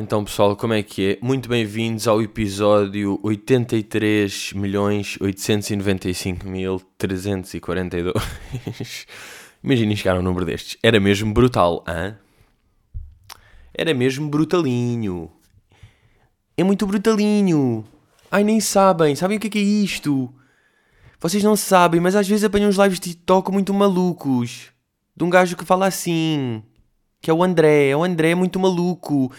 Então pessoal, como é que é? Muito bem-vindos ao episódio 83.895.342 Imaginem chegar a um número destes. Era mesmo brutal, hã? Era mesmo brutalinho. É muito brutalinho. Ai, nem sabem. Sabem o que é, que é isto? Vocês não sabem, mas às vezes apanham uns lives de TikTok muito malucos. De um gajo que fala assim. Que é o André. É o André muito maluco.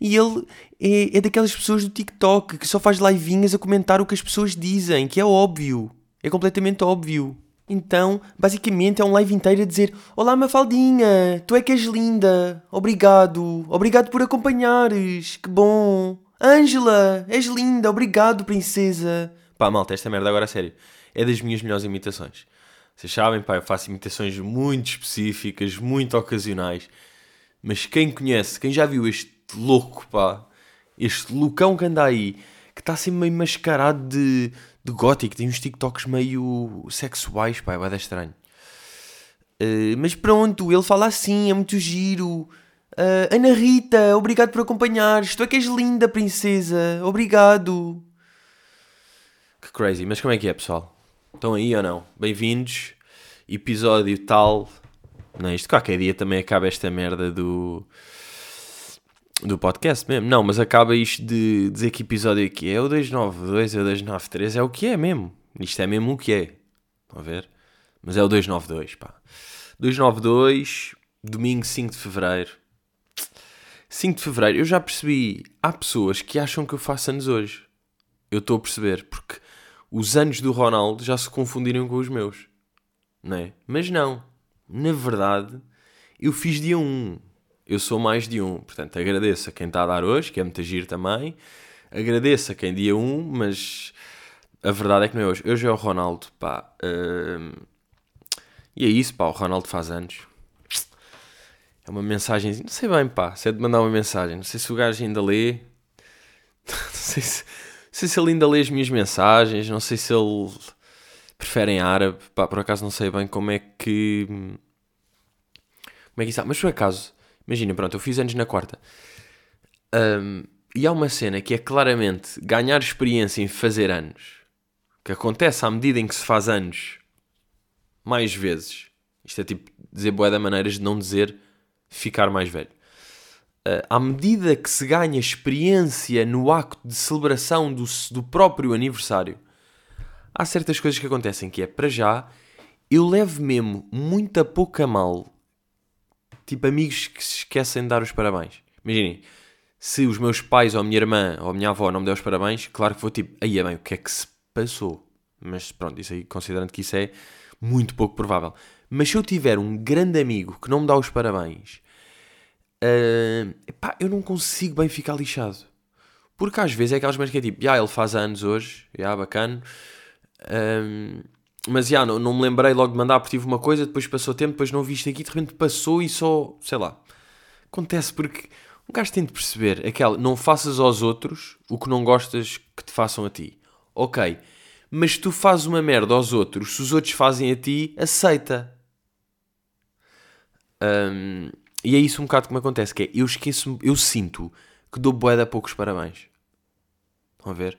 E ele é, é daquelas pessoas do TikTok que só faz livinhas a comentar o que as pessoas dizem, que é óbvio. É completamente óbvio. Então, basicamente é um live inteiro a dizer Olá Mafaldinha, tu é que és linda, obrigado, obrigado por acompanhares, que bom. Ângela, és linda, obrigado princesa. Pá, malta, esta merda agora a sério, é das minhas melhores imitações. Vocês sabem, pá, eu faço imitações muito específicas, muito ocasionais. Mas quem conhece, quem já viu este louco, pá, este loucão que anda aí, que está sempre meio mascarado de, de gótico, tem uns TikToks meio sexuais, pá, é bem estranho. Uh, mas pronto, ele fala assim, é muito giro. Uh, Ana Rita, obrigado por acompanhares. Tu é que és linda, princesa. Obrigado. Que crazy. Mas como é que é, pessoal? Estão aí ou não? Bem-vindos. Episódio tal. Não, isto qualquer dia também acaba esta merda do do podcast mesmo. Não, mas acaba isto de dizer que episódio aqui é o 292, é o 293, é o que é mesmo. Isto é mesmo o que é. Estão a ver? Mas é o 292, pá. 292, domingo 5 de fevereiro. 5 de fevereiro, eu já percebi. Há pessoas que acham que eu faço anos hoje. Eu estou a perceber, porque os anos do Ronaldo já se confundiram com os meus. Não é? Mas não. Na verdade, eu fiz dia 1 eu sou mais de um. Portanto, agradeço a quem está a dar hoje, que é muito agir também. Agradeço a quem dia um, mas a verdade é que não é hoje. Hoje é o Ronaldo, pá. Uh... E é isso, pá. O Ronaldo faz anos. É uma mensagem. Não sei bem, pá. Se é de mandar uma mensagem. Não sei se o gajo ainda lê. Não sei se, não sei se ele ainda lê as minhas mensagens. Não sei se ele prefere em árabe. Pá, por acaso não sei bem como é que. Como é que isso. Mas por acaso Imagina, pronto, eu fiz anos na quarta. Um, e há uma cena que é claramente ganhar experiência em fazer anos, que acontece à medida em que se faz anos mais vezes. Isto é tipo dizer boé da maneiras de não dizer ficar mais velho. Uh, à medida que se ganha experiência no acto de celebração do, do próprio aniversário, há certas coisas que acontecem que é, para já, eu levo mesmo muito a mal tipo amigos que se esquecem de dar os parabéns. Imaginem, se os meus pais ou a minha irmã ou a minha avó não me der os parabéns, claro que vou tipo, aí é bem, o que é que se passou? Mas pronto, isso aí, considerando que isso é muito pouco provável. Mas se eu tiver um grande amigo que não me dá os parabéns, uh, epá, eu não consigo bem ficar lixado. Porque às vezes é aquelas coisas que é tipo, ah, ele faz anos hoje, já, bacana. Um, mas já, não, não me lembrei logo de mandar porque tive uma coisa, depois passou tempo, depois não viste aqui, de repente passou e só, sei lá. Acontece porque um gajo tem de perceber aquela, não faças aos outros o que não gostas que te façam a ti. Ok, mas tu fazes uma merda aos outros, se os outros fazem a ti, aceita. Um, e é isso um bocado que me acontece, que é, eu esqueço, eu sinto que dou boeda a poucos parabéns. Estão a ver?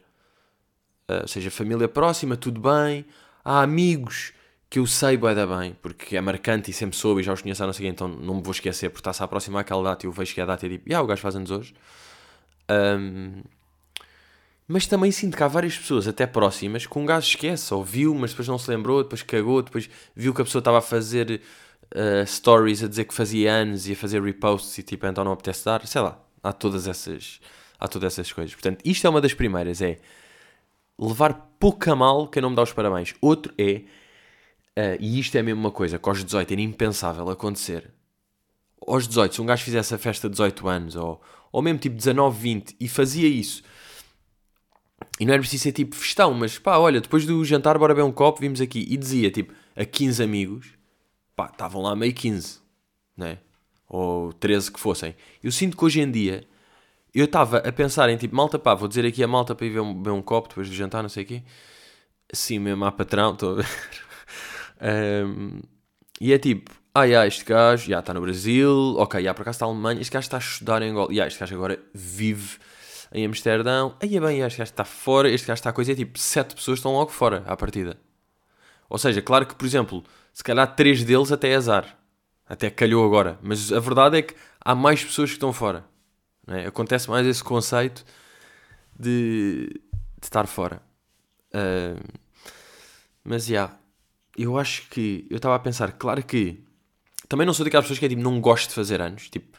Uh, seja família próxima, tudo bem há amigos que eu sei bué da bem, porque é marcante e sempre soube e já os conheço há não sei então não me vou esquecer, porque está-se a aproximar aquela data e eu vejo que é a data e digo, ah, o gajo faz anos hoje. Um, mas também sinto que há várias pessoas, até próximas, que um gajo esquece, ou viu, mas depois não se lembrou, depois cagou, depois viu que a pessoa estava a fazer uh, stories a dizer que fazia anos e a fazer reposts e tipo, então não apetece dar, sei lá, há todas essas, há todas essas coisas. Portanto, isto é uma das primeiras, é levar pouco a mal quem não me dá os parabéns. Outro é, uh, e isto é mesmo uma coisa que aos 18 era impensável acontecer. Aos 18, se um gajo fizesse a festa de 18 anos, ou, ou mesmo tipo 19, 20, e fazia isso, e não era preciso ser tipo festão, mas pá, olha, depois do jantar, bora beber um copo, vimos aqui, e dizia tipo a 15 amigos, pá, estavam lá meio 15, né? Ou 13 que fossem. Eu sinto que hoje em dia eu estava a pensar em tipo, malta, pá, vou dizer aqui a malta para ir ver um, um copo depois do jantar, não sei o quê. Assim mesmo, há patrão, estou a ver. um, e é tipo, ah, yeah, este gajo, já está no Brasil, ok, já por acaso está na Alemanha, este gajo está a estudar em Angola, yeah, este gajo agora vive em Amsterdão, aí é bem, este gajo está fora, este gajo está a coisa, é tipo, sete pessoas estão logo fora à partida. Ou seja, claro que, por exemplo, se calhar três deles até é azar, até calhou agora, mas a verdade é que há mais pessoas que estão fora. É? Acontece mais esse conceito de, de estar fora. Uh, mas, já, yeah, eu acho que, eu estava a pensar, claro que também não sou daquelas pessoas que é tipo, não gosto de fazer anos. Tipo,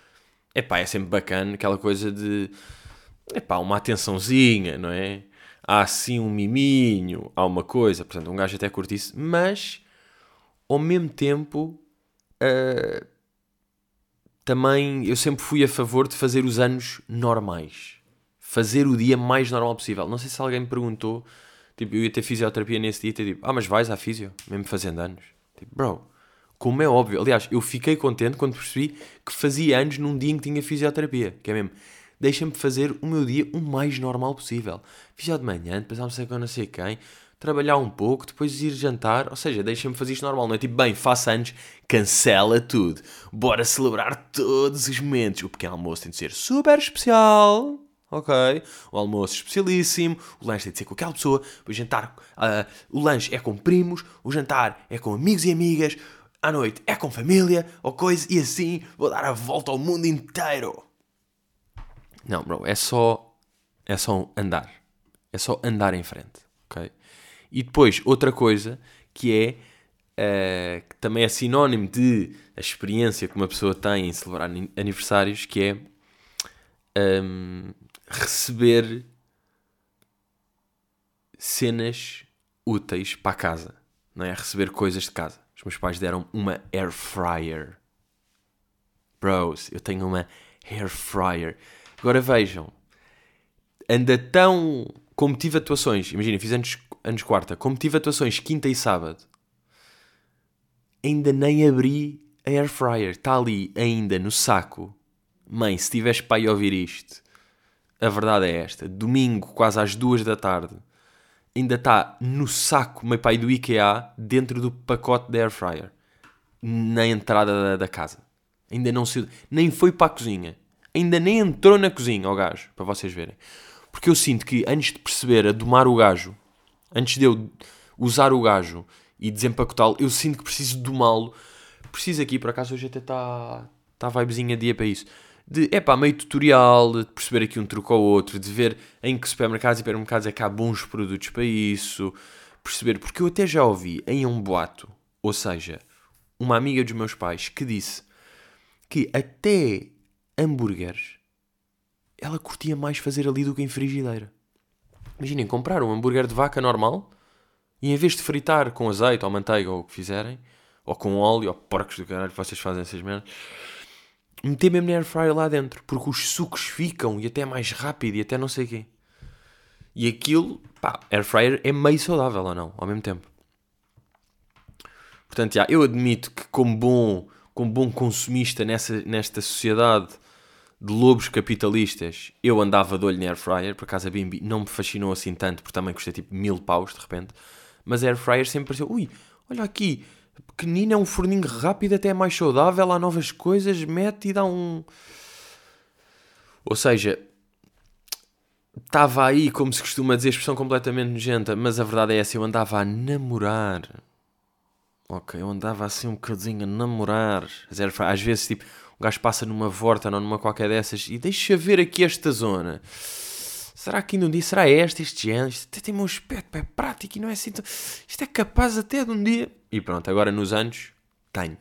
é pá, é sempre bacana aquela coisa de, é pá, uma atençãozinha, não é? Há assim um miminho, há uma coisa, portanto, um gajo até curte isso, mas ao mesmo tempo, uh, também eu sempre fui a favor de fazer os anos normais. Fazer o dia mais normal possível. Não sei se alguém me perguntou, tipo, eu ia ter fisioterapia nesse dia e tipo, ah, mas vais à fisio, mesmo fazendo anos. Tipo, bro, como é óbvio. Aliás, eu fiquei contente quando percebi que fazia anos num dia em que tinha fisioterapia. Que é mesmo, deixa-me fazer o meu dia o mais normal possível. Fisio de manhã, depois almoçar com não sei quem, trabalhar um pouco, depois ir jantar. Ou seja, deixa-me fazer isto normal. Não é tipo, bem, faça anos, cancela tudo. Bora celebrar todos os momentos. O pequeno almoço tem de ser super especial. Ok? O almoço especialíssimo, o lanche tem de ser com aquela pessoa, o jantar, uh, o lanche é com primos, o jantar é com amigos e amigas, à noite é com família ou coisa e assim vou dar a volta ao mundo inteiro. Não, bro, é só é só andar. É só andar em frente, ok? E depois outra coisa que é uh, que também é sinónimo de a experiência que uma pessoa tem em celebrar aniversários, que é um, receber cenas úteis para a casa, não é? Receber coisas de casa. Os meus pais deram uma air fryer. Bros, eu tenho uma air fryer. Agora vejam, anda tão. Como tive atuações, imagina, fiz anos, anos quarta, como tive atuações quinta e sábado, ainda nem abri a air fryer. Está ali ainda no saco. Mãe, se tiveres pai a ouvir isto, a verdade é esta: domingo, quase às duas da tarde ainda está no saco, meio pai do IKEA, dentro do pacote da air fryer. Na entrada da, da casa. Ainda não se... Nem foi para a cozinha. Ainda nem entrou na cozinha, o gajo, para vocês verem. Porque eu sinto que antes de perceber a domar o gajo, antes de eu usar o gajo e desempacotá-lo, eu sinto que preciso domá-lo. Preciso aqui, por acaso hoje até está tá vibezinha dia para isso de, é pá, meio tutorial, de perceber aqui um truque ou outro, de ver em que supermercados e hipermercados é que há bons produtos para isso, perceber, porque eu até já ouvi em um boato, ou seja, uma amiga dos meus pais que disse que até hambúrgueres ela curtia mais fazer ali do que em frigideira. Imaginem, comprar um hambúrguer de vaca normal e em vez de fritar com azeite ou manteiga ou o que fizerem, ou com óleo, ou porcos do caralho, vocês fazem essas merdas meter mesmo na air fryer lá dentro, porque os sucos ficam e até mais rápido e até não sei quê. E aquilo, pá, air fryer é meio saudável ou não, ao mesmo tempo. Portanto, já, eu admito que como bom, como bom consumista nessa, nesta sociedade de lobos capitalistas, eu andava de olho na air fryer, por acaso a Bimbi não me fascinou assim tanto, porque também custei tipo mil paus de repente, mas a air fryer sempre pareceu, ui, olha aqui, pequenino, é um forninho rápido, até é mais saudável, há novas coisas, mete e dá um. Ou seja, estava aí, como se costuma dizer, expressão completamente nojenta, mas a verdade é essa, eu andava a namorar. Ok, eu andava assim um bocadinho a namorar. Às vezes, tipo, um gajo passa numa vorta ou numa qualquer dessas e deixa ver aqui esta zona. Será que ainda um dia será este, este género? Isto até tem um aspecto é prático e não é assim. Tão... Isto é capaz até de um dia. E pronto, agora nos anos tenho.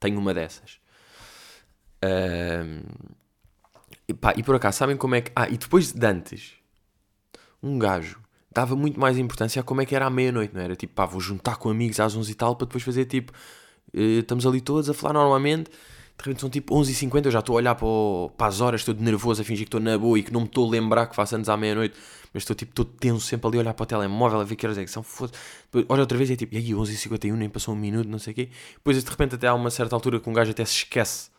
Tenho uma dessas. Um... E, pá, e por acaso, sabem como é que. Ah, e depois de antes, um gajo dava muito mais importância a como é que era à meia-noite, não era? Tipo, pá, vou juntar com amigos às 11 e tal para depois fazer tipo. Uh, estamos ali todos a falar normalmente de repente são tipo 11h50, eu já estou a olhar para, o, para as horas, estou de nervoso a fingir que estou na boa e que não me estou a lembrar que faço anos à meia-noite, mas estou tipo todo tenso sempre ali a olhar para o telemóvel a ver que horas é que são, foda Olha outra vez e é tipo, e aí 11h51, nem passou um minuto, não sei o quê. Depois de repente até há uma certa altura que um gajo até se esquece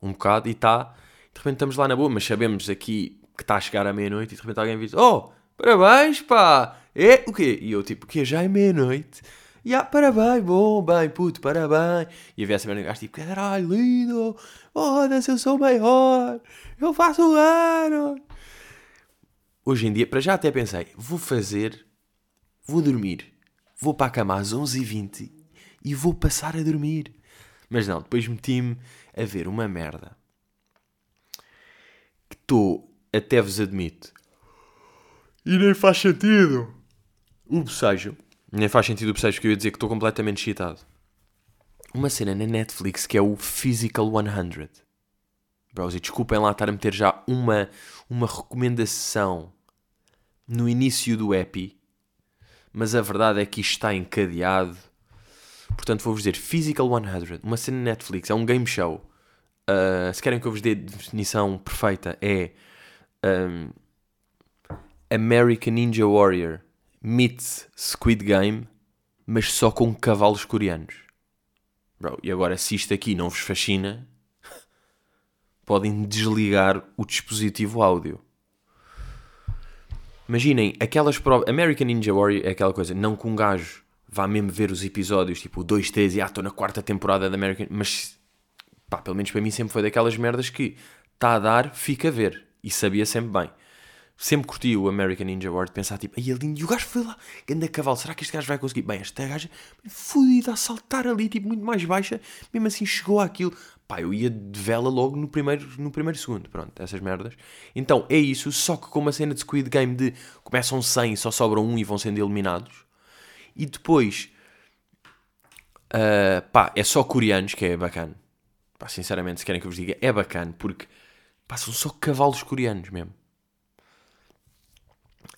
um bocado e está, de repente estamos lá na boa, mas sabemos aqui que está a chegar à meia-noite e de repente alguém diz, oh, parabéns pá, é o quê? E eu tipo, o quê? Já é meia-noite? Ya, parabéns, bom, bem, puto, parabéns. E havia essa merda de gajo tipo, caralho, lindo, foda-se, eu sou maior, eu faço um ano. Hoje em dia, para já até pensei, vou fazer, vou dormir, vou para a cama às 11h20 e vou passar a dormir. Mas não, depois meti-me a ver uma merda que estou, até vos admito, e nem faz sentido. O bocejo. Nem faz sentido bocejo, porque eu ia dizer que estou completamente excitado. Uma cena na Netflix que é o Physical 100. Bros, e desculpem lá estar a meter já uma, uma recomendação no início do EPI, mas a verdade é que isto está encadeado. Portanto, vou-vos dizer Physical 100, uma cena na Netflix, é um game show. Uh, se querem que eu vos dê a definição perfeita, é um, American Ninja Warrior meets Squid Game, mas só com cavalos coreanos. Bro, e agora se isto aqui não vos fascina, podem desligar o dispositivo áudio. Imaginem, aquelas provas. American Ninja Warrior é aquela coisa, não que um gajo vá mesmo ver os episódios, tipo 2, 3 e ah, estou na quarta temporada da American. Mas, pá, pelo menos para mim sempre foi daquelas merdas que está a dar, fica a ver. E sabia sempre bem sempre curti o American Ninja Warrior, pensar tipo, aí é lindo, e o gajo foi lá, ganda cavalo, será que este gajo vai conseguir? Bem, esta gaja fodida a saltar ali, tipo, muito mais baixa, mesmo assim chegou àquilo. Pá, eu ia de vela logo no primeiro, no primeiro segundo, pronto, essas merdas. Então, é isso, só que com uma cena de Squid Game de começam 100 só sobram um e vão sendo eliminados. E depois, uh, pá, é só coreanos, que é bacana. Pá, sinceramente, se querem que eu vos diga, é bacana, porque, pá, são só cavalos coreanos mesmo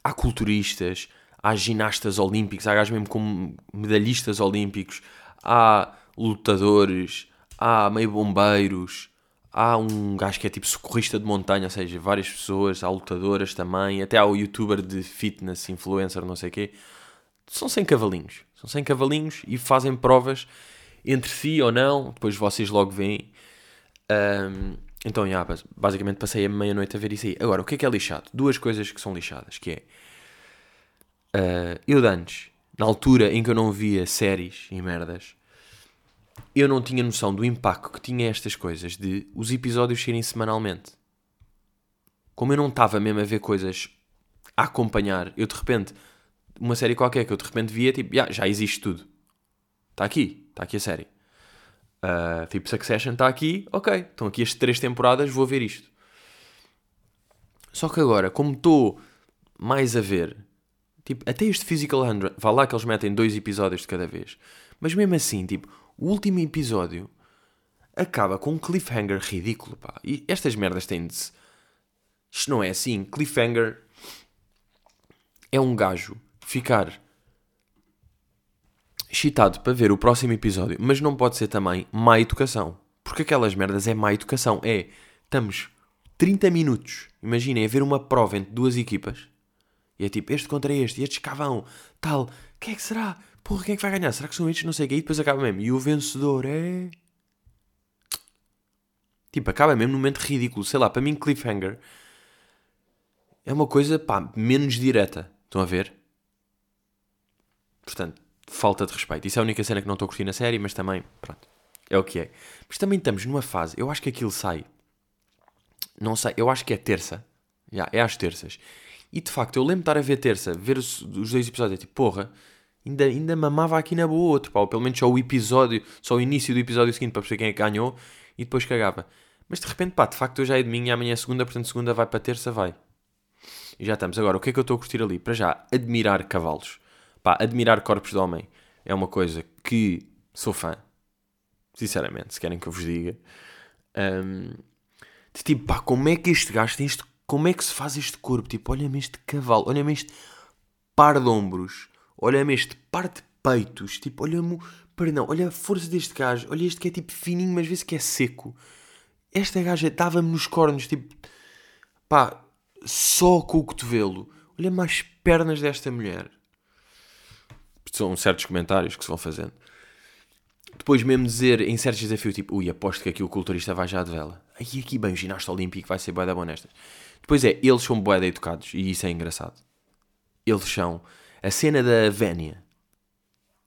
há culturistas, há ginastas olímpicos, há gajos mesmo como medalhistas olímpicos, há lutadores, há meio bombeiros, há um gajo que é tipo socorrista de montanha, ou seja, várias pessoas, há lutadoras também, até há o youtuber de fitness, influencer, não sei o quê. São 100 cavalinhos. São 100 cavalinhos e fazem provas entre si ou não, depois vocês logo veem. Um, então, yeah, basicamente passei a meia-noite a ver isso aí. Agora, o que é que é lixado? Duas coisas que são lixadas, que é... Uh, eu de antes, na altura em que eu não via séries e merdas, eu não tinha noção do impacto que tinha estas coisas de os episódios serem semanalmente. Como eu não estava mesmo a ver coisas a acompanhar, eu de repente, uma série qualquer que eu de repente via, tipo, yeah, já existe tudo. Está aqui, está aqui a série. Uh, tipo, Succession está aqui, ok, estão aqui as três temporadas, vou ver isto. Só que agora, como estou mais a ver, tipo, até este Physical 100, vá lá que eles metem dois episódios de cada vez, mas mesmo assim, tipo, o último episódio acaba com um cliffhanger ridículo, pá. E estas merdas têm de se... Isto não é assim. Cliffhanger é um gajo ficar excitado para ver o próximo episódio, mas não pode ser também má educação. Porque aquelas merdas é má educação. É, estamos 30 minutos, imaginem, a ver uma prova entre duas equipas. E é tipo, este contra este, e estes cá vão, tal. Quem é que será? Porra, quem é que vai ganhar? Será que são estes? Não sei o que. E depois acaba mesmo. E o vencedor é... Tipo, acaba mesmo num momento ridículo. Sei lá, para mim cliffhanger é uma coisa, pá, menos direta. Estão a ver? Portanto, falta de respeito. Isso é a única cena que não estou curtindo na série, mas também, pronto, é o que é. Mas também estamos numa fase, eu acho que aquilo sai, não sei, eu acho que é terça, já, é às terças. E de facto, eu lembro de estar a ver terça, ver os, os dois episódios, é tipo, porra, ainda, ainda mamava aqui na boa outro, pá, ou pelo menos só o episódio, só o início do episódio seguinte para perceber quem é que ganhou e depois cagava. Mas de repente, pá, de facto hoje é domingo e amanhã é segunda, portanto segunda vai para terça, vai. E já estamos. Agora, o que é que eu estou a curtir ali? Para já, admirar cavalos. Pá, admirar corpos de homem é uma coisa que sou fã. Sinceramente, se querem que eu vos diga. Um, de tipo, pá, como é que este gajo tem este. Como é que se faz este corpo? Tipo, olha-me este cavalo, olha-me este par de ombros, olha-me este par de peitos, tipo, olha-me. Perdão, olha a força deste gajo, olha este que é tipo fininho, mas vê-se que é seco. Esta gaja dava-me nos cornos, tipo, pá, só com o cotovelo. Olha mais as pernas desta mulher são certos comentários que se vão fazendo. Depois mesmo dizer em certos desafios, tipo, ui, aposto que aqui o culturista vai já de vela. Aí aqui, bem, o ginasta olímpico vai ser boa da nestas. Depois é, eles são boa educados, e isso é engraçado. Eles são. A cena da Vénia.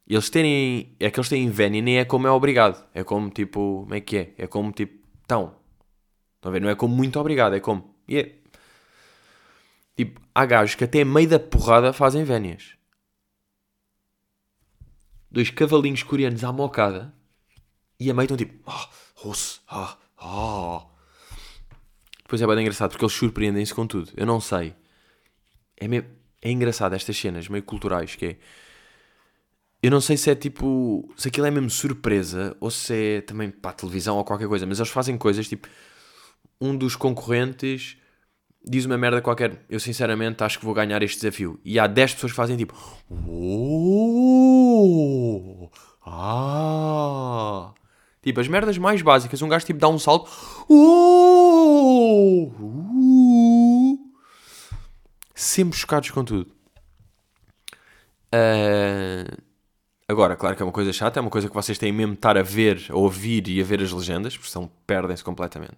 Eles terem. É que eles têm vénia, nem é como é obrigado. É como tipo. Como é que é? É como tipo. Tão. Estão a ver? Não é como muito obrigado, é como. Yeah. Tipo, há gajos que até meio da porrada fazem vénias. Dois cavalinhos coreanos à mocada. E a meio estão tipo. Ah, osso, ah, ah. Depois é bem engraçado porque eles surpreendem-se com tudo. Eu não sei. É, meio, é engraçado estas cenas meio culturais que é. Eu não sei se é tipo. Se aquilo é mesmo surpresa ou se é também para a televisão ou qualquer coisa, mas eles fazem coisas tipo. Um dos concorrentes diz uma merda qualquer. Eu sinceramente acho que vou ganhar este desafio. E há 10 pessoas que fazem tipo. Oh, ah. Tipo, as merdas mais básicas. Um gajo tipo dá um salto. Oh, uh, sempre chocados com tudo. Uh, agora, claro que é uma coisa chata, é uma coisa que vocês têm mesmo de estar a ver, a ouvir e a ver as legendas, porque senão perdem-se completamente.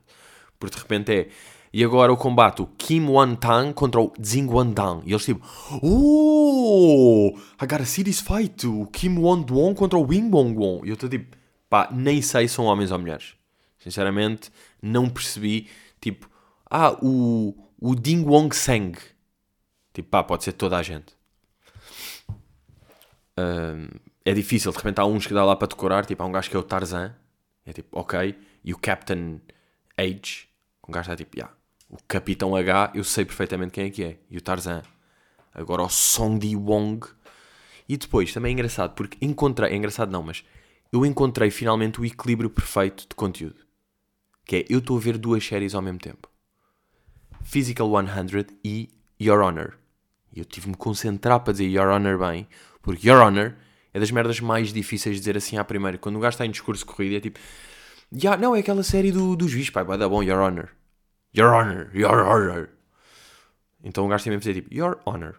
Porque de repente é. E agora o combate, o Kim Wan-tang contra o Jing Wan-dang. E eles tipo, oh, I gotta see this fight. O Kim Wan-dong contra o Wing Wong-wong. E eu estou tipo, pá, nem sei se são homens ou mulheres. Sinceramente, não percebi. Tipo, ah, o, o Ding Wong Seng. Tipo, pá, pode ser toda a gente. Um, é difícil, de repente há uns que dá lá para decorar. Tipo, há um gajo que é o Tarzan. É tipo, ok. E o Captain Age. Um gajo está tipo, yeah, o Capitão H, eu sei perfeitamente quem é que é. E o Tarzan. Agora o Song Wong. E depois, também é engraçado, porque encontrei. É engraçado não, mas eu encontrei finalmente o equilíbrio perfeito de conteúdo. Que é, eu estou a ver duas séries ao mesmo tempo. Physical 100 e Your Honor. E eu tive-me concentrar para dizer Your Honor bem, porque Your Honor é das merdas mais difíceis de dizer assim à primeira. Quando o gajo está em discurso corrido é tipo, yeah, não, é aquela série do, do juiz, pai, vai dar bom, Your Honor. Your Honor, Your Honor. Então o gajo tem mesmo a dizer tipo, Your Honor.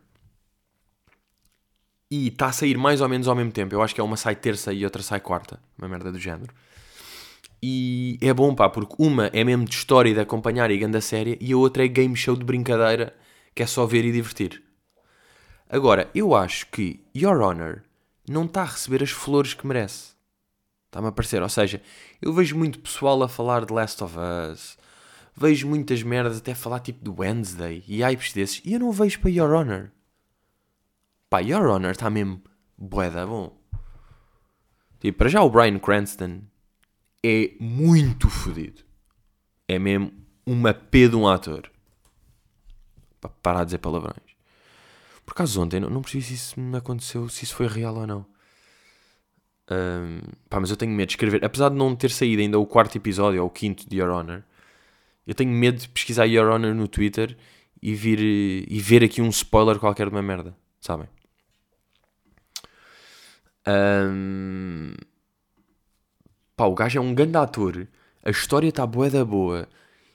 E está a sair mais ou menos ao mesmo tempo. Eu acho que é uma sai terça e outra sai quarta. Uma merda do género. E é bom, pá, porque uma é mesmo de história e de acompanhar e grande série, e a outra é game show de brincadeira, que é só ver e divertir. Agora, eu acho que Your Honor não está a receber as flores que merece. Está-me a parecer. Ou seja, eu vejo muito pessoal a falar de Last of Us, vejo muitas merdas até falar tipo do Wednesday e hypes desses, e eu não vejo para Your Honor. Pá, Your Honor está mesmo boeda bom. Tipo, para já o Brian Cranston é muito fodido. É mesmo uma P de um ator. Para parar de dizer palavrões. Por acaso ontem, não percebi se isso me aconteceu, se isso foi real ou não. Um, pá, mas eu tenho medo de escrever. Apesar de não ter saído ainda o quarto episódio ou o quinto de Your Honor, eu tenho medo de pesquisar Your Honor no Twitter e, vir, e ver aqui um spoiler qualquer de uma merda. Sabem? Um... Pá, o gajo é um grande ator. A história está boa da boa.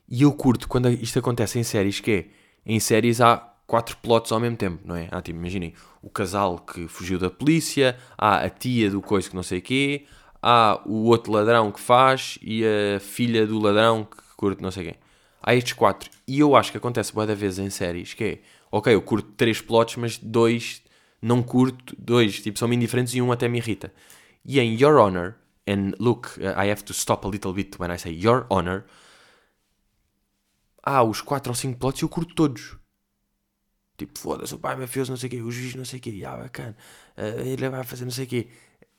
E eu curto quando isto acontece em séries, que é... Em séries há quatro plots ao mesmo tempo, não é? Ah, tipo, imaginem. O casal que fugiu da polícia. Há a tia do coisa que não sei o quê. Há o outro ladrão que faz. E a filha do ladrão que curte não sei quem. Há estes quatro. E eu acho que acontece boa da vez em séries, que é... Ok, eu curto três plots, mas dois não curto, dois, tipo, são-me indiferentes e um até me irrita. E em Your Honor, and look, uh, I have to stop a little bit when I say Your Honor, há os 4 ou 5 plots e eu curto todos. Tipo, foda-se, o pai fez não sei o quê, o juiz não sei o quê, ah, bacana, uh, ele vai fazer não sei o quê,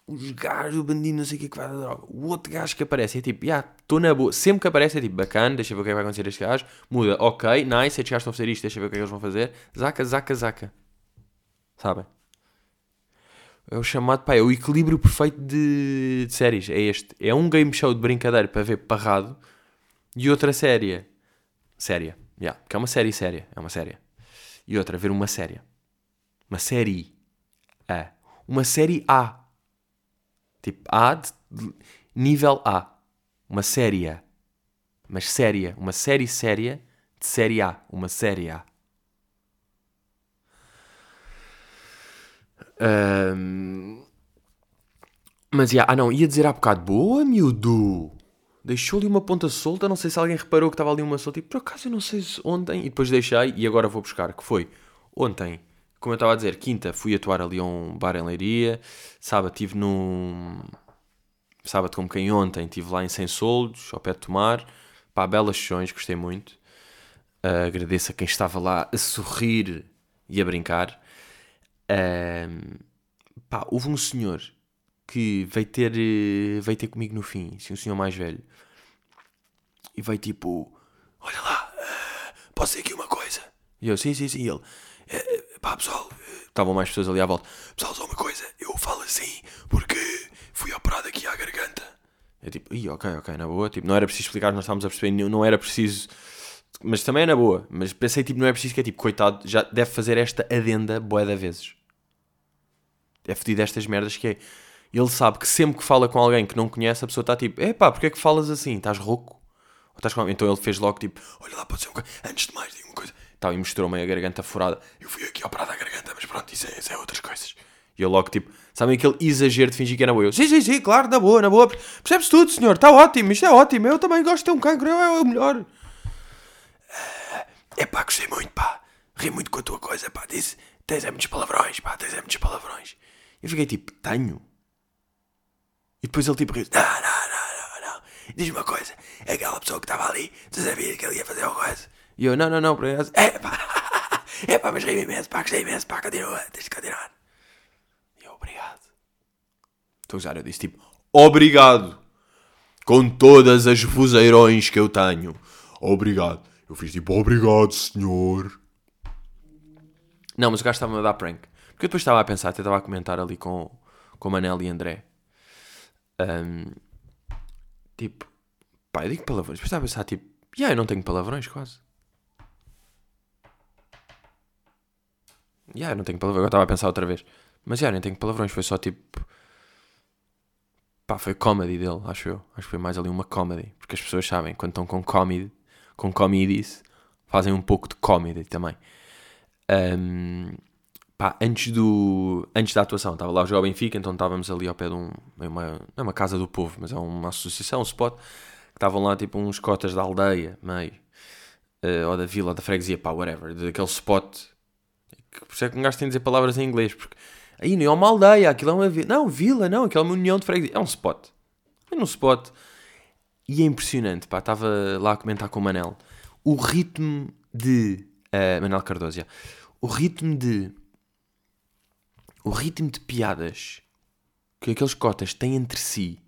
os gajos, o bandido não sei o quê que vai dar droga, o outro gajo que aparece é tipo, já, yeah, estou na boa, sempre que aparece é tipo, bacana, deixa ver o que, é que vai acontecer a este gajo, muda, ok, nice, estes gajos estão a fazer isto, deixa ver o que é que eles vão fazer, zaca, zaca, zaca. Sabem? É o chamado, pá, é o equilíbrio perfeito de, de, séries. É este. É um game show de brincadeira para ver parrado e outra série. Séria. Yeah, que é uma série séria. É uma série. E outra, ver uma série. Uma série. É. Uma série A. Tipo, A de, de nível A. Uma série. Mas séria. Uma série séria de série A. Uma série A. Um, mas, yeah, ah não, ia dizer há bocado, boa miúdo, deixou-lhe uma ponta solta, não sei se alguém reparou que estava ali uma solta, e por acaso eu não sei se ontem, e depois deixei, e agora vou buscar, que foi, ontem como eu estava a dizer, quinta fui atuar ali a um bar em Leiria, sábado estive num. Sábado, como quem ontem, estive lá em Sem Soldos, ao pé de Tomar. Pá, belas sessões, gostei muito. Uh, agradeço a quem estava lá a sorrir e a brincar. Uh, pá, houve um senhor que veio ter, veio ter comigo no fim, assim, um senhor mais velho. E veio tipo: Olha lá, uh, posso dizer aqui uma coisa? E eu: Sim, sim, sim. E ele: Pá, pessoal, estavam mais pessoas ali à volta. Pessoal, só uma coisa, eu falo assim porque fui operado aqui à garganta. É tipo, ih, ok, ok, na boa. Tipo, não era preciso explicar, nós estávamos a perceber, não era preciso. Mas também é na boa. Mas pensei, tipo, não é preciso que é tipo, coitado, já deve fazer esta adenda boé de vezes. É fedido estas merdas que é. Ele sabe que sempre que fala com alguém que não conhece, a pessoa está tipo, é pá, porque é que falas assim? Estás rouco? Ou estás com... Então ele fez logo tipo, olha lá, pode ser coisa. Antes de mais, diga uma coisa. Tal, e mostrou-me a garganta furada. Eu fui aqui operado à garganta, mas pronto, isso é, isso é outras coisas. E eu logo, tipo, sabem aquele exagero de fingir que é na boa? Eu, sim, sim, sim, claro, na boa, na boa. Percebes tudo, senhor, está ótimo, isto é ótimo. Eu também gosto de ter um cancro, é o melhor. É pá, gostei muito, pá. Ri muito com a tua coisa, pá. Disse, tens é muitos palavrões, pá, tens é muitos palavrões. Eu fiquei tipo, tenho? E depois ele tipo riu, não, não, não, não, não. Diz-me uma coisa, aquela pessoa que estava ali, tu sabias que ele ia fazer uma coisa? E eu, não, não, não, por acaso, é pá, é pá, mas ri imenso, pá, gostei imenso, pá, continua, tens de continuar. E eu, obrigado. Estou a usar, eu disse tipo, obrigado. Com todas as vozeirões que eu tenho. Obrigado. Eu fiz tipo, obrigado, senhor. Não, mas o gajo estava-me a dar prank. Porque eu depois estava a pensar, até estava a comentar ali com, com Manel e André. Um, tipo, pá, eu digo palavrões. Depois estava a pensar, tipo, yeah, eu não tenho palavrões quase. Yeah, eu não tenho palavrões. Agora estava a pensar outra vez. Mas yeah, nem tenho palavrões. Foi só tipo. Pá, foi comedy dele, acho eu. Acho que foi mais ali uma comedy. Porque as pessoas sabem, quando estão com comedy, com comedies, fazem um pouco de comedy também. Um, pá, antes, do, antes da atuação, estava lá o Benfica, então estávamos ali ao pé de um. É uma, não é uma casa do povo, mas é uma associação, um spot. Que estavam lá tipo uns cotas da aldeia, meio. Uh, ou da vila, ou da freguesia, pá, whatever. Daquele spot. Por isso é que um gajo tem de dizer palavras em inglês, porque. Aí não é uma aldeia, aquilo é uma vila. Não, vila, não, aquilo é uma união de freguesia. É um spot. É um spot. E é impressionante, pá, estava lá a comentar com o Manel. O ritmo de. Uh, Manel Cardoso. O ritmo de o ritmo de piadas que aqueles cotas têm entre si,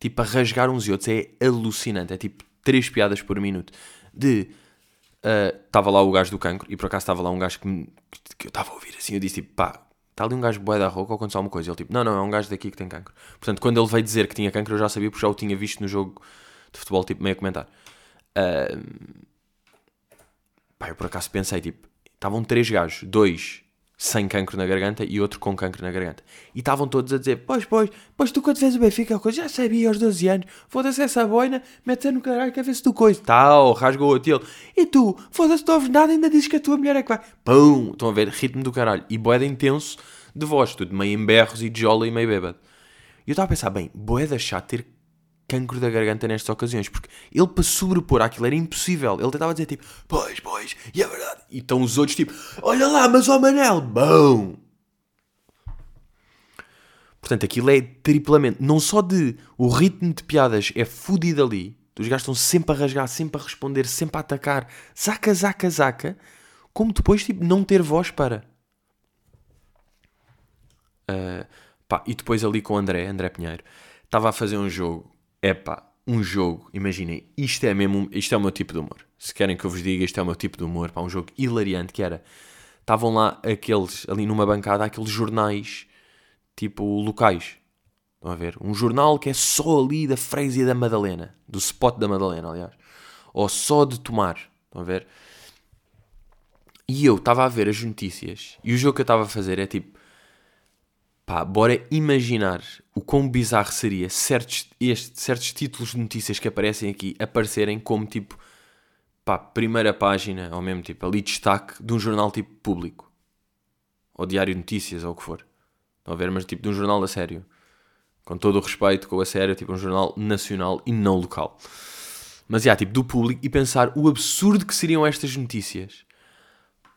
tipo a rasgar uns e outros, é alucinante. É tipo três piadas por minuto. De estava uh, lá o gajo do cancro e por acaso estava lá um gajo que, me, que eu estava a ouvir assim. Eu disse tipo, pá, está ali um gajo boé da rouca ou aconteceu alguma coisa? Ele tipo, não, não, é um gajo daqui que tem cancro. Portanto, quando ele veio dizer que tinha cancro, eu já sabia porque já o tinha visto no jogo de futebol, tipo, meio a comentar. Uh, pá, eu por acaso pensei, tipo, estavam três gajos, dois sem cancro na garganta e outro com cancro na garganta. E estavam todos a dizer: Pois, pois, pois tu quando vês o Benfica, coisa, já sabia aos 12 anos, foda-se essa boina, mete-se no caralho, quer ver se tu coisa. Tal, rasgou o tilo. E tu, foda-se, não ouves nada, ainda dizes que a tua mulher é que vai. Pum! Estão a ver, ritmo do caralho. E boeda intenso de voz, tudo meio em berros e de jola e meio bêbado. E eu estava a pensar: bem, boeda chato ter cancro da garganta nestas ocasiões, porque ele para sobrepor aquilo era impossível. Ele tentava dizer tipo, pois, pois, e é verdade. E estão os outros tipo, olha lá, mas ó Manel, bom. Portanto, aquilo é triplamente, não só de o ritmo de piadas é fodido ali, os gajos estão sempre a rasgar, sempre a responder, sempre a atacar, zaca, zaca, zaca, como depois tipo, não ter voz para. Uh, pá, e depois ali com o André, André Pinheiro, estava a fazer um jogo é pá, um jogo, imaginem, isto é mesmo, isto é o meu tipo de humor. Se querem que eu vos diga, isto é o meu tipo de humor, pá, um jogo hilariante que era, estavam lá aqueles, ali numa bancada, aqueles jornais, tipo, locais. Estão a ver? Um jornal que é só ali da freguesia da Madalena, do spot da Madalena, aliás. Ou só de Tomar. Estão a ver? E eu estava a ver as notícias, e o jogo que eu estava a fazer é tipo, Pá, bora imaginar o quão bizarro seria certos, este, certos títulos de notícias que aparecem aqui aparecerem como tipo, pá, primeira página, ou mesmo tipo ali destaque de um jornal tipo público. Ou diário de notícias, ou o que for. Estão a ver? Mas tipo de um jornal a sério. Com todo o respeito, com a sério, tipo um jornal nacional e não local. Mas, já, tipo, do público e pensar o absurdo que seriam estas notícias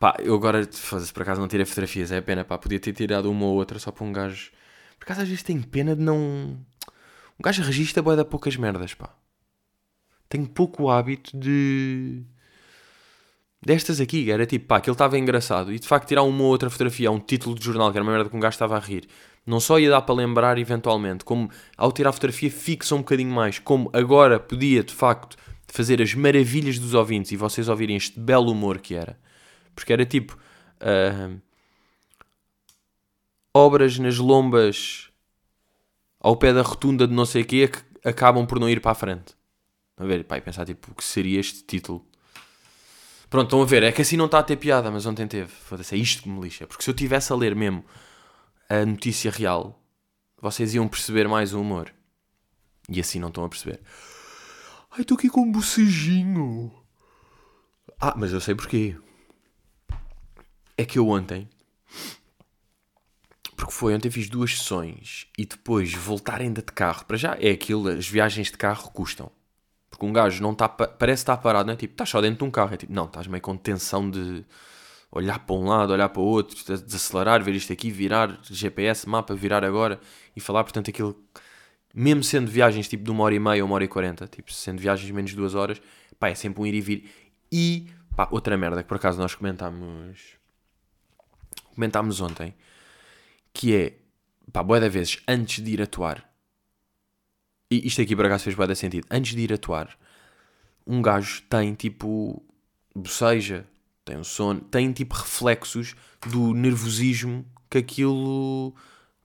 Pá, eu agora, foda-se, por acaso não tirei fotografias, é pena, pá, podia ter tirado uma ou outra só para um gajo. Por acaso às vezes tenho pena de não. Um gajo registra boa da poucas merdas, pá. Tenho pouco hábito de. Destas aqui, era tipo, pá, aquilo estava engraçado. E de facto, tirar uma ou outra fotografia a um título de jornal, que era uma merda que um gajo estava a rir, não só ia dar para lembrar eventualmente, como ao tirar a fotografia fixa um bocadinho mais, como agora podia de facto fazer as maravilhas dos ouvintes e vocês ouvirem este belo humor que era. Porque era tipo. Uh, obras nas lombas ao pé da rotunda de não sei o quê que acabam por não ir para a frente. A ver, e pensar tipo, o que seria este título? Pronto, estão a ver, é que assim não está a ter piada, mas ontem teve. Foda-se, é isto que me lixa. Porque se eu tivesse a ler mesmo a notícia real, vocês iam perceber mais o humor. E assim não estão a perceber. Ai, estou aqui com um bocejinho. Ah, mas eu sei porquê. É que eu ontem. Porque foi ontem fiz duas sessões e depois voltar ainda de carro. Para já é aquilo, as viagens de carro custam. Porque um gajo não está. Parece estar parado, não é? Tipo, estás só dentro de um carro. É tipo, não, estás meio com tensão de olhar para um lado, olhar para o outro, desacelerar, ver isto aqui, virar, GPS, mapa, virar agora e falar. Portanto, aquilo mesmo sendo viagens tipo de uma hora e meia ou uma hora e quarenta, tipo, sendo viagens menos de duas horas, pá, é sempre um ir e vir. E, pá, outra merda que por acaso nós comentámos, comentámos ontem, que é, pá, boa da vezes, antes de ir atuar, e isto aqui por acaso fez boa sentido, antes de ir atuar, um gajo tem tipo, boceja, tem um sono, tem tipo reflexos do nervosismo que aquilo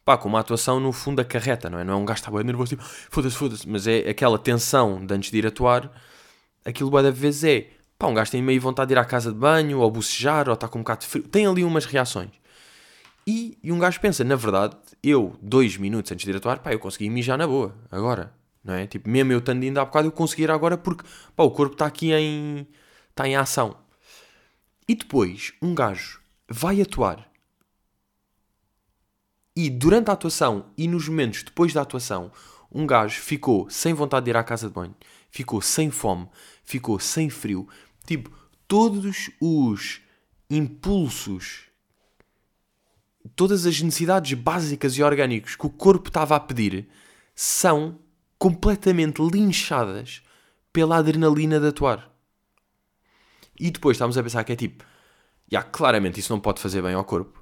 pá, com uma atuação no fundo acarreta, não é? Não é um gajo que está bem nervoso, tipo, foda-se, foda-se, mas é aquela tensão de antes de ir atuar, aquilo bem da vezes é, pá, um gajo tem meio vontade de ir à casa de banho, ou bocejar, ou está com um bocado de frio, tem ali umas reações. E, e um gajo pensa, na verdade, eu, dois minutos antes de ir atuar, pá, eu consegui mijar na boa, agora, não é? Tipo, mesmo eu estando indo há bocado, eu consegui ir agora porque, pá, o corpo está aqui em, está em ação. E depois, um gajo vai atuar e durante a atuação e nos momentos depois da atuação, um gajo ficou sem vontade de ir à casa de banho, ficou sem fome, ficou sem frio. Tipo, todos os impulsos, todas as necessidades básicas e orgânicos que o corpo estava a pedir são completamente linchadas pela adrenalina de atuar. E depois estamos a pensar que é tipo, já, claramente isso não pode fazer bem ao corpo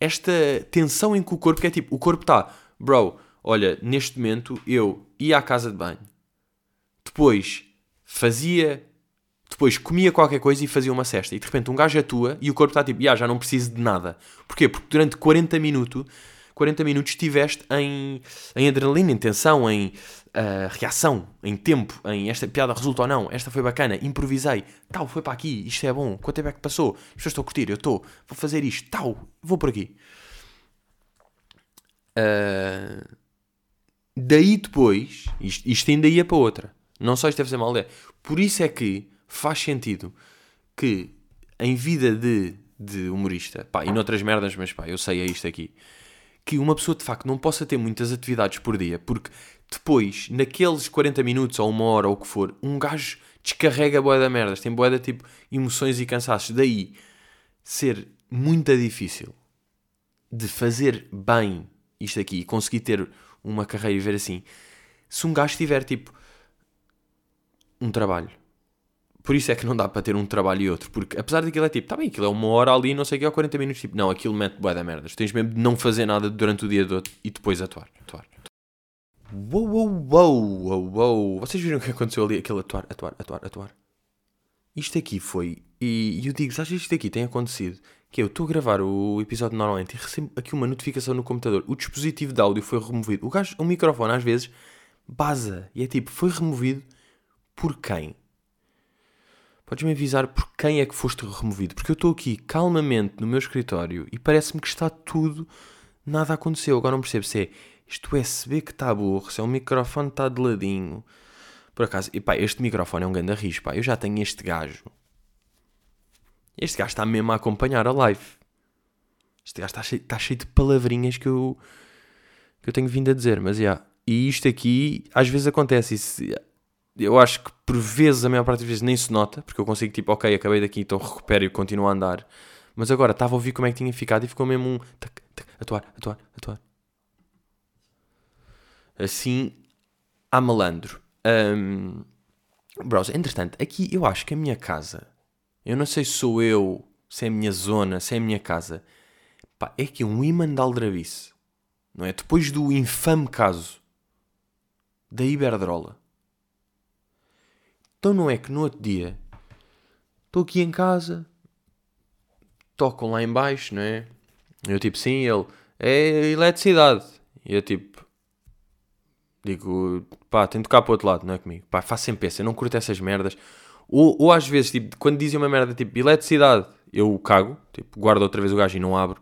esta tensão em que o corpo, é tipo, o corpo está, bro, olha, neste momento eu ia à casa de banho, depois fazia, depois comia qualquer coisa e fazia uma cesta, e de repente um gajo atua e o corpo está tipo, yeah, já não preciso de nada. Porquê? Porque durante 40 minutos, 40 minutos estiveste em, em adrenalina, em tensão, em uh, reação, em tempo, em esta piada resulta ou não, esta foi bacana, improvisei, tal, foi para aqui, isto é bom, quanto tempo é que passou? As pessoas estão a curtir, eu estou, vou fazer isto, tal, vou por aqui. Uh, daí depois, isto, isto ainda ia para outra, não só isto deve fazer mal, é, por isso é que faz sentido que em vida de, de humorista, pá, e noutras merdas, mas pá, eu sei é isto aqui, que uma pessoa de facto não possa ter muitas atividades por dia, porque depois, naqueles 40 minutos ou uma hora ou o que for, um gajo descarrega boa da merdas, tem boa tipo emoções e cansaços. Daí ser muito difícil de fazer bem isto aqui e conseguir ter uma carreira e ver assim. Se um gajo tiver tipo um trabalho, por isso é que não dá para ter um trabalho e outro, porque apesar daquilo é tipo, tá bem, aquilo é uma hora ali, não sei o que, é 40 minutos, tipo, não, aquilo mete boa da merdas. Tens mesmo de não fazer nada durante o dia todo e depois atuar. atuar. Uou, uou, uou, uou. Vocês viram o que aconteceu ali? Aquele atuar, atuar, atuar, atuar. Isto aqui foi. E, eu digo, sabes isto aqui tem acontecido? Que eu estou a gravar o episódio normalmente e recebo aqui uma notificação no computador. O dispositivo de áudio foi removido. O, gajo, o microfone às vezes baza. E é tipo, foi removido por quem? Podes-me avisar por quem é que foste removido? Porque eu estou aqui calmamente no meu escritório e parece-me que está tudo. Nada aconteceu. Agora não percebo se é este USB que está burro, se é um microfone que está de ladinho. Por acaso, e pá, este microfone é um grande risco, pá. Eu já tenho este gajo. Este gajo está mesmo a acompanhar a live. Este gajo está cheio, está cheio de palavrinhas que eu, que eu tenho vindo a dizer, mas já. Yeah. E isto aqui, às vezes acontece isso. Eu acho que por vezes, a maior parte das vezes, nem se nota, porque eu consigo, tipo, ok, acabei daqui, então recupero e continuo a andar. Mas agora estava a ouvir como é que tinha ficado e ficou mesmo um. Tac, tac, atuar, atuar, atuar. Assim, a malandro. Um, bros, entretanto, aqui eu acho que a minha casa, eu não sei se sou eu, se é a minha zona, se é a minha casa, pá, é que um imã de aldrabice, não é? Depois do infame caso da Iberdrola. Então não é que no outro dia estou aqui em casa, tocam lá em baixo, não é? Eu tipo, sim, ele é eletricidade. E eu tipo, digo, pá, tem de tocar para o outro lado, não é comigo. Pá, faço sempre essa, eu não curto essas merdas. Ou, ou às vezes, tipo, quando dizem uma merda tipo eletricidade, eu cago, tipo, guardo outra vez o gajo e não abro.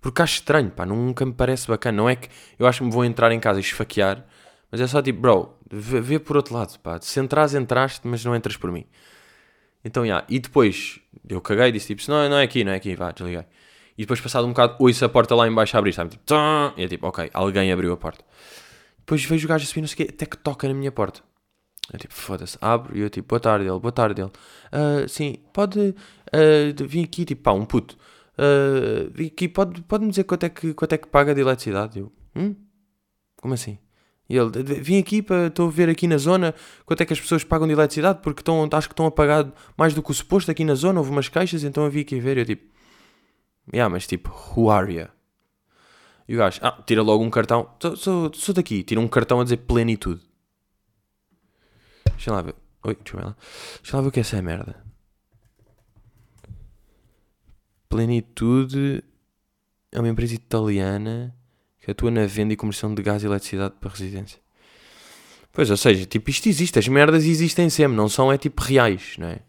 Porque acho estranho, pá, nunca me parece bacana. Não é que eu acho que me vou entrar em casa e esfaquear, mas é só tipo, bro, vê, vê por outro lado, pá. Se entras, entraste, mas não entras por mim. Então, já. E depois, eu caguei e disse tipo, não, não é aqui, não é aqui, vá, desliguei. E depois, passado um bocado, ouço a porta lá embaixo a abrir, sabe? Tipo, e é tipo, ok, alguém abriu a porta. Depois vejo o gajo a subir, não sei o quê, até que toca na minha porta. Eu tipo, foda-se, abro e eu tipo, boa tarde ele, boa tarde ele. Uh, sim, pode uh, vir aqui, tipo, pá, um puto. Uh, vim aqui, pode, pode dizer quanto é, que, quanto é que paga de eletricidade? Eu, hum? Como assim? E ele, vim aqui para, estou a ver aqui na zona quanto é que as pessoas pagam de eletricidade, porque estão, acho que estão a pagar mais do que o suposto aqui na zona, houve umas caixas, então eu vim aqui ver, eu tipo, yeah, mas tipo, who are you? E o gajo, ah, tira logo um cartão, sou, sou, daqui, tira um cartão a dizer plenitude. Deixa lá ver, oi, deixa lá, deixa lá ver o que é essa merda. Plenitude é uma empresa italiana que atua na venda e conversão de gás e eletricidade para residência. Pois, ou seja, tipo, isto existe, as merdas existem sempre, não são, é tipo, reais, não é?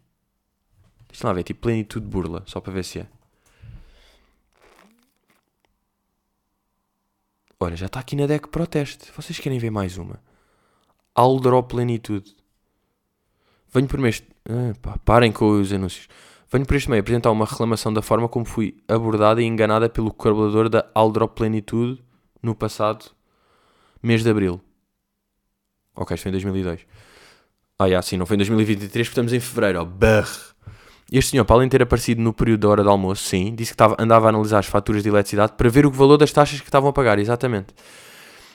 Deixa lá ver, tipo, plenitude burla, só para ver se é. Olha, já está aqui na deck proteste. Vocês querem ver mais uma? Aldro Plenitude. Venho por este. Ah, parem com os anúncios. Venho por este meio apresentar uma reclamação da forma como fui abordada e enganada pelo colaborador da Aldro Plenitude no passado mês de abril. Ok, isto foi em 2002. Ah, já, sim, não foi em 2023, porque estamos em fevereiro. Oh, Este senhor, para além de ter aparecido no período da hora de almoço, sim, disse que estava, andava a analisar as faturas de eletricidade para ver o valor das taxas que estavam a pagar, exatamente.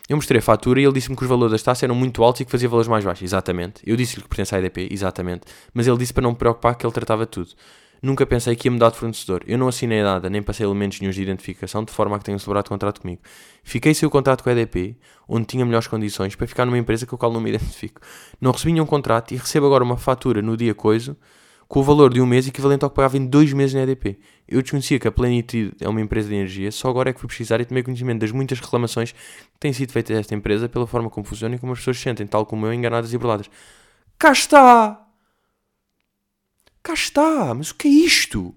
Eu mostrei a fatura e ele disse-me que os valores das taxas eram muito altos e que fazia valores mais baixos, exatamente. Eu disse-lhe que pertence à EDP, exatamente. Mas ele disse para não me preocupar que ele tratava tudo. Nunca pensei que ia mudar de fornecedor. Eu não assinei nada, nem passei elementos nenhum de identificação, de forma a que tenham celebrado contrato comigo. Fiquei sem o contrato com a EDP, onde tinha melhores condições, para ficar numa empresa com a qual não me identifico. Não recebi nenhum contrato e recebo agora uma fatura no dia coisa, com o valor de um mês equivalente ao que pagava em dois meses na EDP. Eu desconhecia que a Plenitude é uma empresa de energia, só agora é que fui precisar e tomei conhecimento das muitas reclamações que têm sido feitas a esta empresa pela forma como funciona e como as pessoas se sentem, tal como eu, enganadas e burladas. Cá está! Cá está! Mas o que é isto?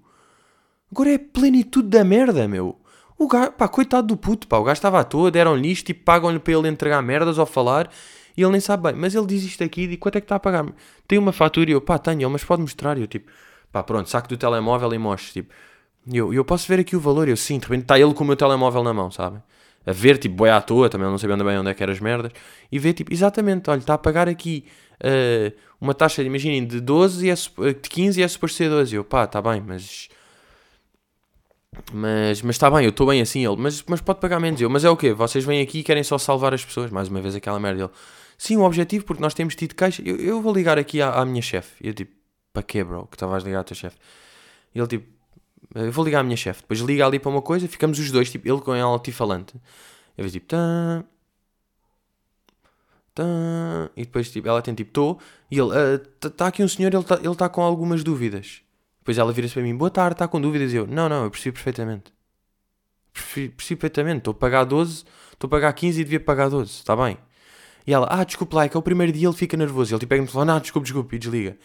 Agora é plenitude da merda, meu. O gajo, pá, coitado do puto, pá. O gajo estava à toa, deram-lhe isto e pagam-lhe para ele entregar merdas ou falar e ele nem sabe bem. Mas ele diz isto aqui e quanto é que está a pagar? -me? Tem uma fatura e eu, pá, tenho, mas pode mostrar. E eu, tipo, pá, pronto, saco do telemóvel e mostro, tipo. Eu, eu posso ver aqui o valor. E eu, sim, de repente está ele com o meu telemóvel na mão, sabem? A ver, tipo, boi à toa, também não sabia bem onde é que eram as merdas. E ver, tipo, exatamente, olha, está a pagar aqui uh, uma taxa, imaginem, de 12 e é, de 15 e é suposto ser 12. E eu, pá, está bem, mas mas, está bem, eu estou bem assim. Ele, mas, mas pode pagar menos. Eu, mas é o quê? Vocês vêm aqui e querem só salvar as pessoas. Mais uma vez aquela merda. Ele, sim, o objetivo, porque nós temos tido queixa. Eu, eu vou ligar aqui à, à minha chefe. Eu tipo, para quê, bro? Que estavas a ligar à tua chefe? Ele tipo, eu vou ligar à minha chefe. Depois liga ali para uma coisa, ficamos os dois, tipo, ele com ela altifalante. Eu tipo, tá. Tá, e depois tipo, ela tem tipo, estou. E ele, está tá aqui um senhor, ele está ele tá com algumas dúvidas. Depois ela vira-se para mim, boa tarde, está com dúvidas? E eu, não, não, eu percebi perfeitamente. Percebi perfeitamente, estou a pagar 12, estou a pagar 15 e devia pagar 12, está bem. E ela, ah, desculpe lá, é que é o primeiro dia ele fica nervoso. E ele tipo, pega-me e fala, não, desculpe, desculpe, e desliga.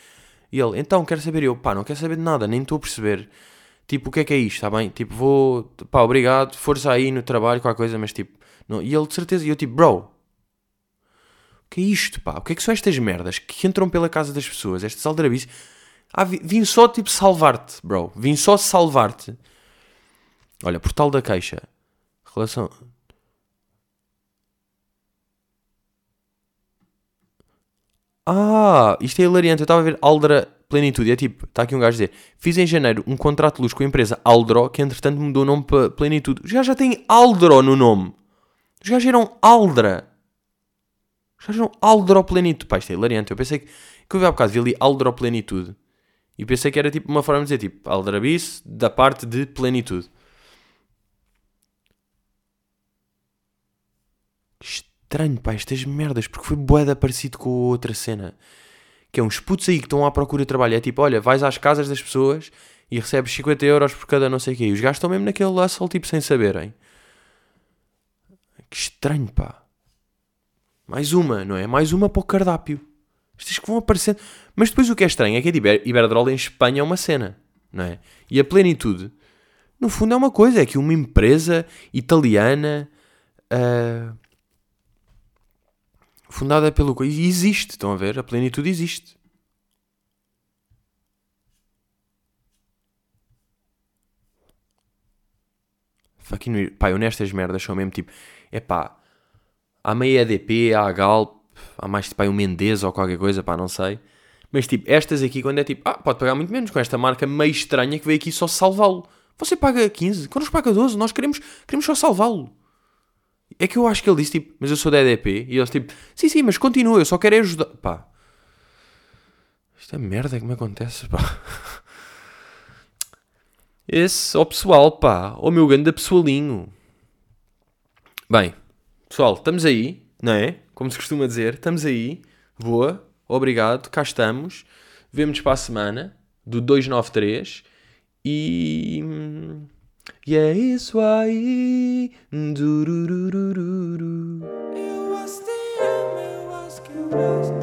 E ele, então, quero saber. E eu, pá, não quero saber de nada, nem estou a perceber. Tipo, o que é que é isto, está bem? Tipo, vou, pá, obrigado, força aí no trabalho, qualquer coisa, mas tipo, não. E ele, de certeza, e eu tipo, bro, o que é isto, pá? O que é que são estas merdas que entram pela casa das pessoas, estas aldrabices? Ah, vim só tipo salvar-te, bro. Vim só salvar-te. Olha, portal da queixa. Relação. Ah, isto é hilariante. Eu estava a ver Aldra Plenitude. É tipo, está aqui um gajo a dizer: Fiz em janeiro um contrato de luz com a empresa Aldro, que entretanto mudou o nome para Plenitude. Os gajos já têm Aldro no nome. Os gajos eram Aldra. Os gajos eram Aldro Plenitude. Pá, isto é hilariante. Eu pensei que, que eu vi há bocado, vi ali Aldro Plenitude. E pensei que era tipo uma forma de dizer tipo Aldrabice da parte de plenitude. Estranho, pá, estas merdas, porque foi boeda parecido com outra cena. Que é uns putos aí que estão à procura de trabalho. É tipo, olha, vais às casas das pessoas e recebes 50 euros por cada não sei o quê. E os gajos estão mesmo naquele hustle, tipo, sem saberem. Que estranho, pá. Mais uma, não é? Mais uma para o cardápio. Estas que vão aparecendo. Mas depois o que é estranho é que a Iber Iberdrola em Espanha é uma cena, não é? E a plenitude, no fundo, é uma coisa. É que uma empresa italiana. Uh, fundada pelo. E existe, estão a ver? A plenitude existe. Fucking. Pá, eu nestas merdas são mesmo tipo. É pá. Há meia EDP, há a Galp, há mais tipo aí um Mendes ou qualquer coisa, pá, não sei. Mas tipo, estas aqui, quando é tipo, ah, pode pagar muito menos com esta marca meio estranha que veio aqui só salvá-lo. Você paga 15, quando nos paga 12, nós queremos, queremos só salvá-lo. É que eu acho que ele disse tipo, mas eu sou da EDP. E eles tipo, sim, sim, mas continua, eu só quero é ajudar. Pá, isto é merda que me acontece, pá. Esse, ó pessoal, pá, ó meu grande pessoalinho. Bem, pessoal, estamos aí, não é? Como se costuma dizer, estamos aí. Boa, obrigado, cá estamos. Vemo-nos para a semana do 293 e. E é isso aí. Durururururu. Eu eu acho que eu acho que eu acho